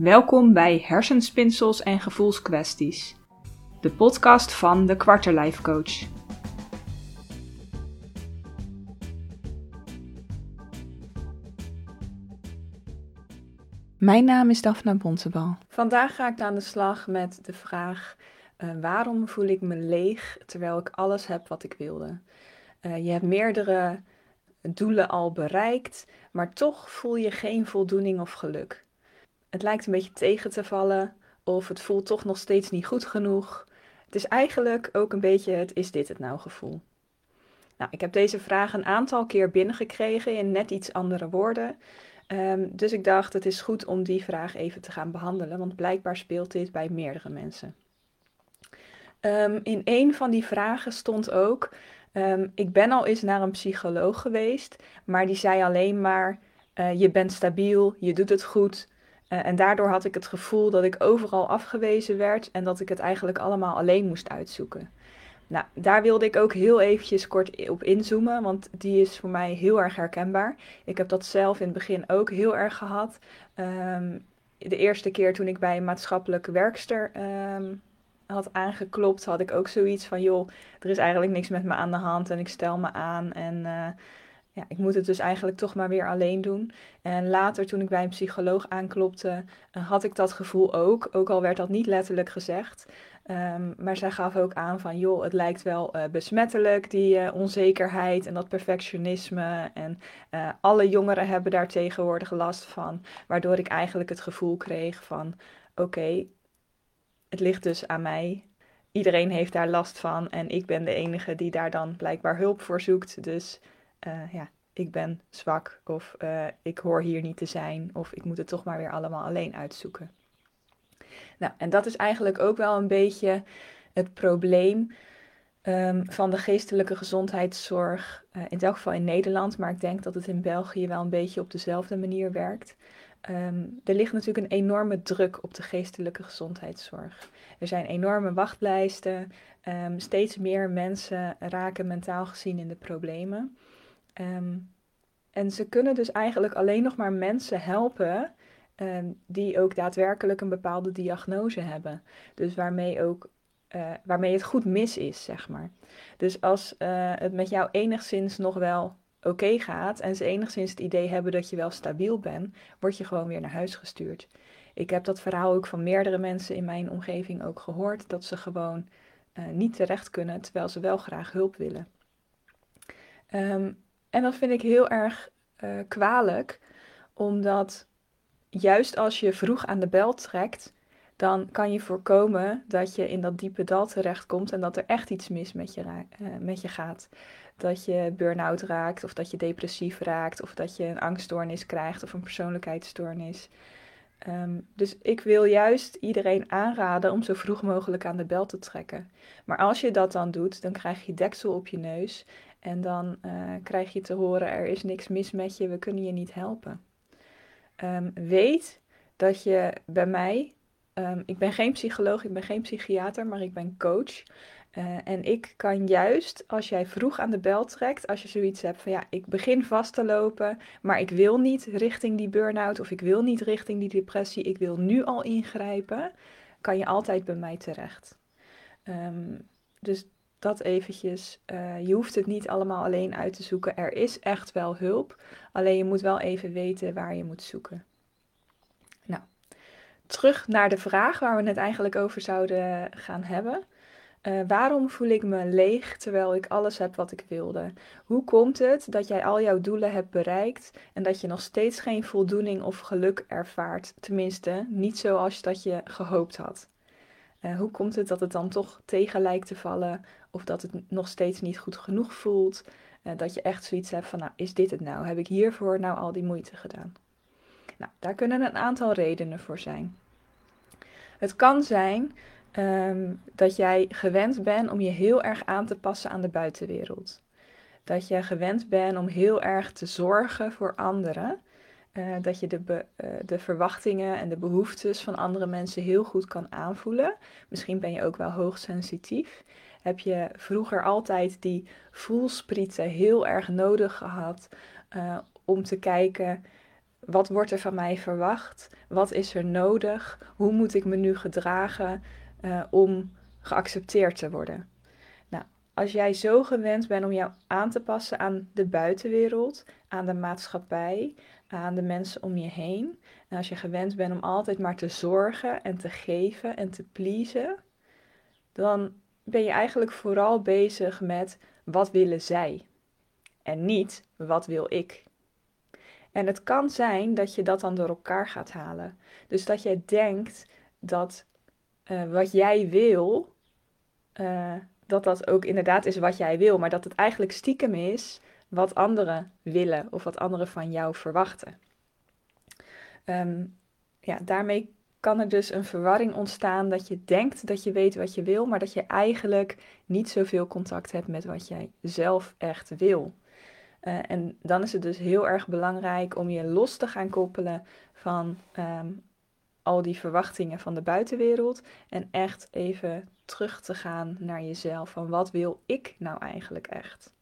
Welkom bij Hersenspinsels en Gevoelskwesties, de podcast van de Quarterlife Coach. Mijn naam is Daphna Bontebal. Vandaag ga ik aan de slag met de vraag: uh, waarom voel ik me leeg terwijl ik alles heb wat ik wilde? Uh, je hebt meerdere doelen al bereikt, maar toch voel je geen voldoening of geluk. Het lijkt een beetje tegen te vallen of het voelt toch nog steeds niet goed genoeg. Het is eigenlijk ook een beetje het is dit het nou gevoel. Nou, ik heb deze vraag een aantal keer binnengekregen in net iets andere woorden. Um, dus ik dacht, het is goed om die vraag even te gaan behandelen, want blijkbaar speelt dit bij meerdere mensen. Um, in een van die vragen stond ook: um, Ik ben al eens naar een psycholoog geweest, maar die zei alleen maar: uh, Je bent stabiel, je doet het goed. Uh, en daardoor had ik het gevoel dat ik overal afgewezen werd en dat ik het eigenlijk allemaal alleen moest uitzoeken. Nou, daar wilde ik ook heel eventjes kort op inzoomen, want die is voor mij heel erg herkenbaar. Ik heb dat zelf in het begin ook heel erg gehad. Um, de eerste keer toen ik bij een maatschappelijke werkster um, had aangeklopt, had ik ook zoiets van: joh, er is eigenlijk niks met me aan de hand en ik stel me aan en uh, ja, ik moet het dus eigenlijk toch maar weer alleen doen. En later, toen ik bij een psycholoog aanklopte, uh, had ik dat gevoel ook, ook al werd dat niet letterlijk gezegd. Um, maar zij gaf ook aan van, joh, het lijkt wel uh, besmettelijk, die uh, onzekerheid en dat perfectionisme. En alle jongeren hebben daar tegenwoordig last van. Waardoor ik eigenlijk het gevoel kreeg van, oké, het ligt dus aan mij. Iedereen heeft daar last van en ik ben de enige die daar dan blijkbaar hulp voor zoekt. Dus ja, ik ben zwak of ik hoor hier niet te zijn of ik moet het toch maar weer allemaal alleen uitzoeken. Nou, en dat is eigenlijk ook wel een beetje het probleem um, van de geestelijke gezondheidszorg, uh, in elk geval in Nederland, maar ik denk dat het in België wel een beetje op dezelfde manier werkt. Um, er ligt natuurlijk een enorme druk op de geestelijke gezondheidszorg. Er zijn enorme wachtlijsten, um, steeds meer mensen raken mentaal gezien in de problemen. En ze kunnen dus eigenlijk alleen nog maar mensen helpen um, die ook daadwerkelijk een bepaalde diagnose hebben. Dus waarmee, ook, uh, waarmee het goed mis is, zeg maar. Dus als uh, het met jou enigszins nog wel oké gaat en ze enigszins het idee hebben dat je wel stabiel bent, word je gewoon weer naar huis gestuurd. Ik heb dat verhaal ook van meerdere mensen in mijn omgeving ook gehoord, dat ze gewoon uh, niet terecht kunnen terwijl ze wel graag hulp willen. Um, en dat vind ik heel erg kwalijk, omdat juist als je vroeg aan de bel trekt, dan kan je voorkomen dat je in dat diepe dal terechtkomt en dat er echt iets mis met je, uh, met je gaat. Dat je burn-out raakt, of dat je depressief raakt, of dat je een angststoornis krijgt of een persoonlijkheidsstoornis. Um, dus ik wil juist iedereen aanraden om zo vroeg mogelijk aan de bel te trekken. Maar als je dat dan doet, dan krijg je deksel op je neus en dan uh, krijg je te horen: er is niks mis met je, we kunnen je niet helpen um, weet dat je bij mij, um, ik ben geen psycholoog, ik ben geen psychiater, maar ik ben coach. Uh, en ik kan juist, als jij vroeg aan de bel trekt, als je zoiets hebt van ja, ik begin vast te lopen, maar ik wil niet richting die burn-out of ik wil niet richting die depressie, ik wil nu al ingrijpen, kan je altijd bij mij terecht. Um, dus dat eventjes. Uh, je hoeft het niet allemaal alleen uit te zoeken. Er is echt wel hulp. Alleen je moet wel even weten waar je moet zoeken. Nou, terug naar de vraag waar we het eigenlijk over zouden gaan hebben. Uh, waarom voel ik me leeg terwijl ik alles heb wat ik wilde? Hoe komt het dat jij al jouw doelen hebt bereikt en dat je nog steeds geen voldoening of geluk ervaart? Tenminste, niet zoals dat je gehoopt had. Uh, hoe komt het dat het dan toch tegen lijkt te vallen of dat het nog steeds niet goed genoeg voelt? Uh, dat je echt zoiets hebt van, nou, is dit het nou? Heb ik hiervoor nou al die moeite gedaan? Nou, daar kunnen een aantal redenen voor zijn. Het kan zijn um, dat jij gewend bent om je heel erg aan te passen aan de buitenwereld. Dat je gewend bent om heel erg te zorgen voor anderen. Uh, dat je de, be, uh, de verwachtingen en de behoeftes van andere mensen heel goed kan aanvoelen. Misschien ben je ook wel hoogsensitief. Heb je vroeger altijd die voelsprieten heel erg nodig gehad uh, om te kijken wat wordt er van mij verwacht? Wat is er nodig? Hoe moet ik me nu gedragen om geaccepteerd te worden? Als jij zo gewend bent om jou aan te passen aan de buitenwereld, aan de maatschappij, aan de mensen om je heen, en als je gewend bent om altijd maar te zorgen en te geven en te pleasen, dan ben je eigenlijk vooral bezig met wat willen zij en niet wat wil ik. En het kan zijn dat je dat dan door elkaar gaat halen. Dus dat jij denkt dat uh, wat jij wil, uh, dat dat ook inderdaad is wat jij wil, maar dat het eigenlijk stiekem is wat anderen willen of wat anderen van jou verwachten. Um, ja, daarmee kan er dus een verwarring ontstaan dat je denkt dat je weet wat je wil, maar dat je eigenlijk niet zoveel contact hebt met wat jij zelf echt wil. Uh, en dan is het dus heel erg belangrijk om je los te gaan koppelen van um, al die verwachtingen van de buitenwereld en echt even terug te gaan naar jezelf. Van wat wil ik nou eigenlijk echt?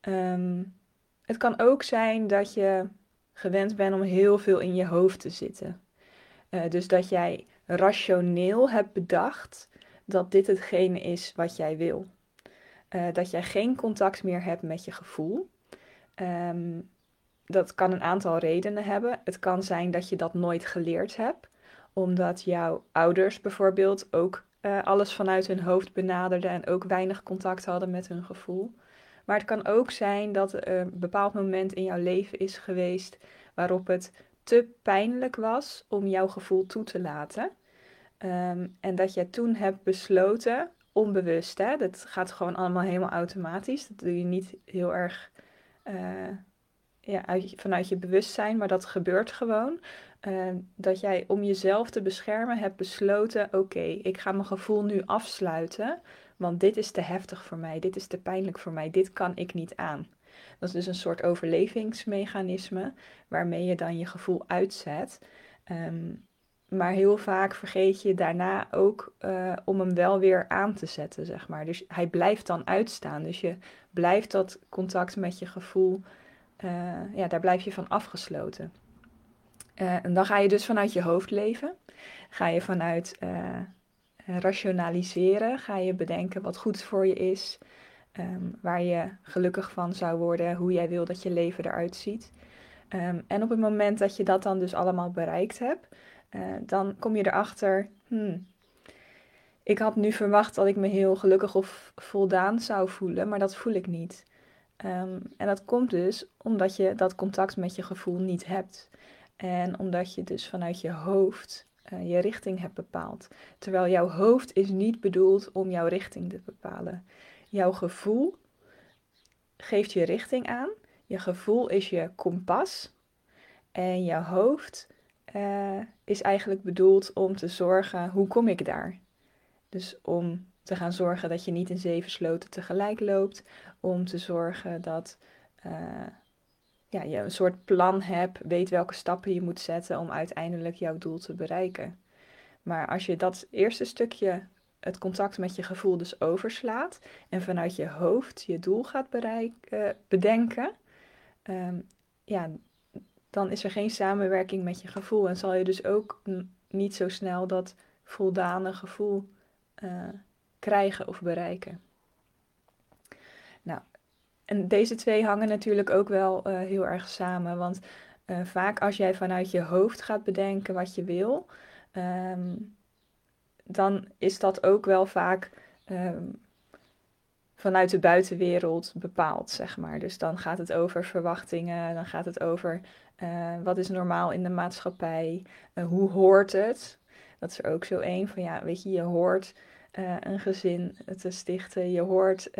Um, het kan ook zijn dat je gewend bent om heel veel in je hoofd te zitten. Uh, dus dat jij rationeel hebt bedacht dat dit hetgene is wat jij wil. Uh, dat jij geen contact meer hebt met je gevoel. Um, dat kan een aantal redenen hebben. Het kan zijn dat je dat nooit geleerd hebt, omdat jouw ouders bijvoorbeeld ook uh, alles vanuit hun hoofd benaderden en ook weinig contact hadden met hun gevoel. Maar het kan ook zijn dat er een bepaald moment in jouw leven is geweest waarop het te pijnlijk was om jouw gevoel toe te laten. Um, en dat jij toen hebt besloten, onbewust, hè, dat gaat gewoon allemaal helemaal automatisch. Dat doe je niet heel erg uh, ja, uit, vanuit je bewustzijn, maar dat gebeurt gewoon. Uh, dat jij om jezelf te beschermen hebt besloten: oké, ik ga mijn gevoel nu afsluiten, want dit is te heftig voor mij, dit is te pijnlijk voor mij, dit kan ik niet aan. Dat is dus een soort overlevingsmechanisme waarmee je dan je gevoel uitzet. Um, maar heel vaak vergeet je daarna ook uh, om hem wel weer aan te zetten, zeg maar. Dus hij blijft dan uitstaan. Dus je blijft dat contact met je gevoel, uh, ja, daar blijf je van afgesloten. Uh, en dan ga je dus vanuit je hoofd leven. Ga je vanuit rationaliseren, ga je bedenken wat goed voor je is. Um, waar je gelukkig van zou worden, hoe jij wil dat je leven eruit ziet. Um, en op het moment dat je dat dan dus allemaal bereikt hebt, dan kom je erachter, hmm, ik had nu verwacht dat ik me heel gelukkig of voldaan zou voelen, maar dat voel ik niet. Um, en dat komt dus omdat je dat contact met je gevoel niet hebt. En omdat je dus vanuit je hoofd uh, je richting hebt bepaald. Terwijl jouw hoofd is niet bedoeld om jouw richting te bepalen. Jouw gevoel geeft je richting aan. Je gevoel is je kompas. En je hoofd uh, is eigenlijk bedoeld om te zorgen, hoe kom ik daar? Dus om te gaan zorgen dat je niet in zeven sloten tegelijk loopt. Om te zorgen dat uh, ja, je een soort plan hebt, weet welke stappen je moet zetten om uiteindelijk jouw doel te bereiken. Maar als je dat eerste stukje het contact met je gevoel dus overslaat en vanuit je hoofd je doel gaat uh, bedenken, um, ja, dan is er geen samenwerking met je gevoel en zal je dus ook niet zo snel dat voldane gevoel uh, krijgen of bereiken. Nou, en deze twee hangen natuurlijk ook wel uh, heel erg samen, want uh, vaak als jij vanuit je hoofd gaat bedenken wat je wil, um, dan is dat ook wel vaak um, vanuit de buitenwereld bepaald, zeg maar. Dus dan gaat het over verwachtingen, dan gaat het over uh, wat is normaal in de maatschappij, hoe hoort het? Dat is er ook zo één van, ja, weet je, je hoort uh, een gezin te stichten, je hoort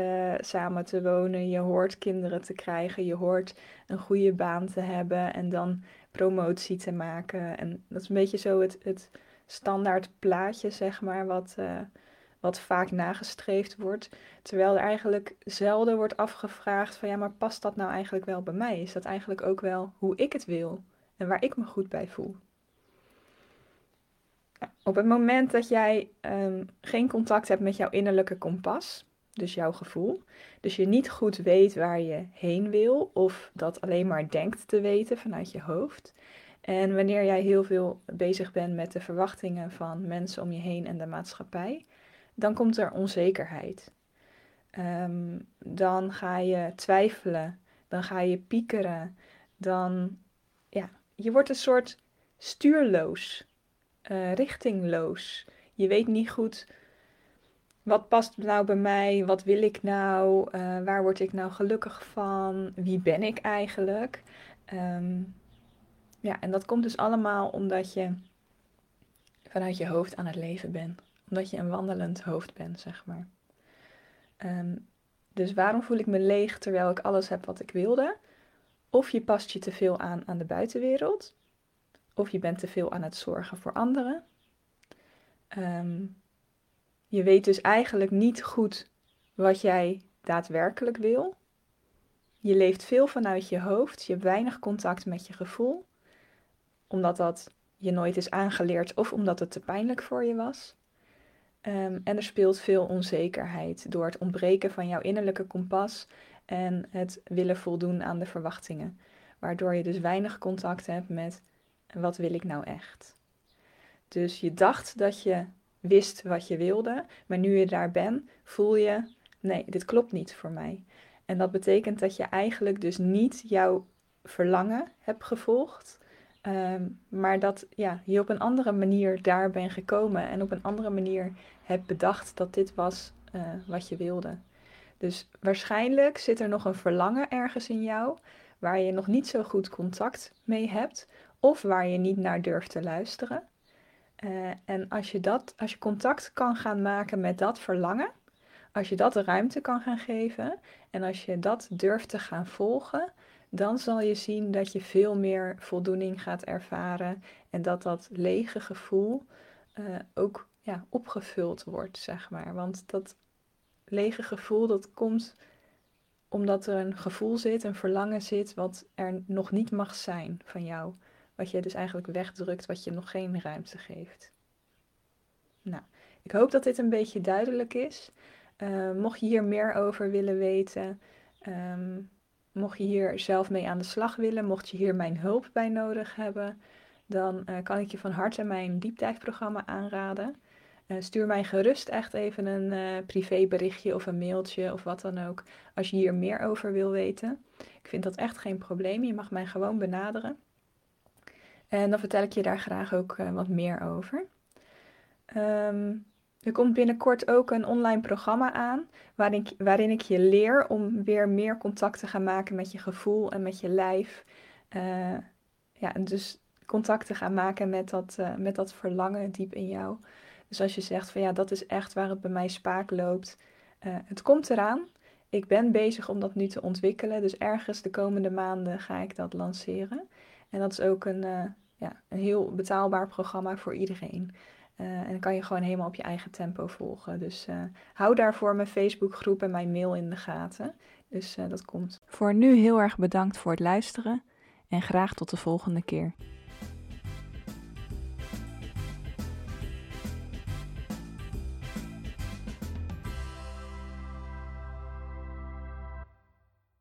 samen te wonen, je hoort kinderen te krijgen, je hoort een goede baan te hebben en dan promotie te maken. En dat is een beetje zo het, het standaard plaatje, zeg maar, wat, uh, wat vaak nagestreefd wordt. Terwijl er eigenlijk zelden wordt afgevraagd van ja, maar past dat nou eigenlijk wel bij mij? Is dat eigenlijk ook wel hoe ik het wil en waar ik me goed bij voel? Op het moment dat jij um, geen contact hebt met jouw innerlijke kompas, dus jouw gevoel. Dus je niet goed weet waar je heen wil of dat alleen maar denkt te weten vanuit je hoofd. En wanneer jij heel veel bezig bent met de verwachtingen van mensen om je heen en de maatschappij, dan komt er onzekerheid. Ehm, dan ga je twijfelen, dan ga je piekeren, dan ja, je wordt een soort stuurloos, uh, richtingloos. Je weet niet goed wat past nou bij mij, wat wil ik nou, uh, waar word ik nou gelukkig van, wie ben ik eigenlijk. Um, ja, en dat komt dus allemaal omdat je vanuit je hoofd aan het leven bent. Omdat je een wandelend hoofd bent, zeg maar. Um, dus waarom voel ik me leeg terwijl ik alles heb wat ik wilde? Of je past je te veel aan aan de buitenwereld. Of je bent te veel aan het zorgen voor anderen. Um, je weet dus eigenlijk niet goed wat jij daadwerkelijk wil. Je leeft veel vanuit je hoofd. Je hebt weinig contact met je gevoel omdat dat je nooit is aangeleerd of omdat het te pijnlijk voor je was. Ehm, en er speelt veel onzekerheid door het ontbreken van jouw innerlijke kompas en het willen voldoen aan de verwachtingen. Waardoor je dus weinig contact hebt met wat wil ik nou echt. Dus je dacht dat je wist wat je wilde, maar nu je daar bent, voel je, nee, dit klopt niet voor mij. En dat betekent dat je eigenlijk dus niet jouw verlangen hebt gevolgd, Ehm, maar dat ja, je op een andere manier daar bent gekomen en op een andere manier hebt bedacht dat dit was uh, wat je wilde. Dus waarschijnlijk zit er nog een verlangen ergens in jou waar je nog niet zo goed contact mee hebt of waar je niet naar durft te luisteren. Uh, en als je, dat, als je contact kan gaan maken met dat verlangen, als je dat de ruimte kan gaan geven en als je dat durft te gaan volgen, dan zal je zien dat je veel meer voldoening gaat ervaren en dat dat lege gevoel uh, ook ja, opgevuld wordt, zeg maar. Want dat lege gevoel, dat komt omdat er een gevoel zit, een verlangen zit, wat er nog niet mag zijn van jou. Wat je dus eigenlijk wegdrukt, wat je nog geen ruimte geeft. Nou, ik hoop dat dit een beetje duidelijk is. Uh, mocht je hier meer over willen weten, um, Mocht je hier zelf mee aan de slag willen, mocht je hier mijn hulp bij nodig hebben, dan uh, kan ik je van harte mijn diepdijfprogramma aanraden. Uh, stuur mij gerust echt even een privéberichtje of een mailtje of wat dan ook als je hier meer over wil weten. Ik vind dat echt geen probleem. Je mag mij gewoon benaderen. En dan vertel ik je daar graag ook wat meer over. Um, er komt binnenkort ook een online programma aan waarin ik, waarin ik je leer om weer meer contact te gaan maken met je gevoel en met je lijf. Uh, ja, en dus contact te gaan maken met dat, uh, met dat verlangen diep in jou. Dus als je zegt van ja, dat is echt waar het bij mij spaak loopt. Het komt eraan. Ik ben bezig om dat nu te ontwikkelen. Dus ergens de komende maanden ga ik dat lanceren. En dat is ook een, ja, een heel betaalbaar programma voor iedereen. Uh, en dan kan je gewoon helemaal op je eigen tempo volgen. Dus uh, hou daarvoor mijn Facebookgroep en mijn mail in de gaten. Dus dat komt. Voor nu heel erg bedankt voor het luisteren en graag tot de volgende keer.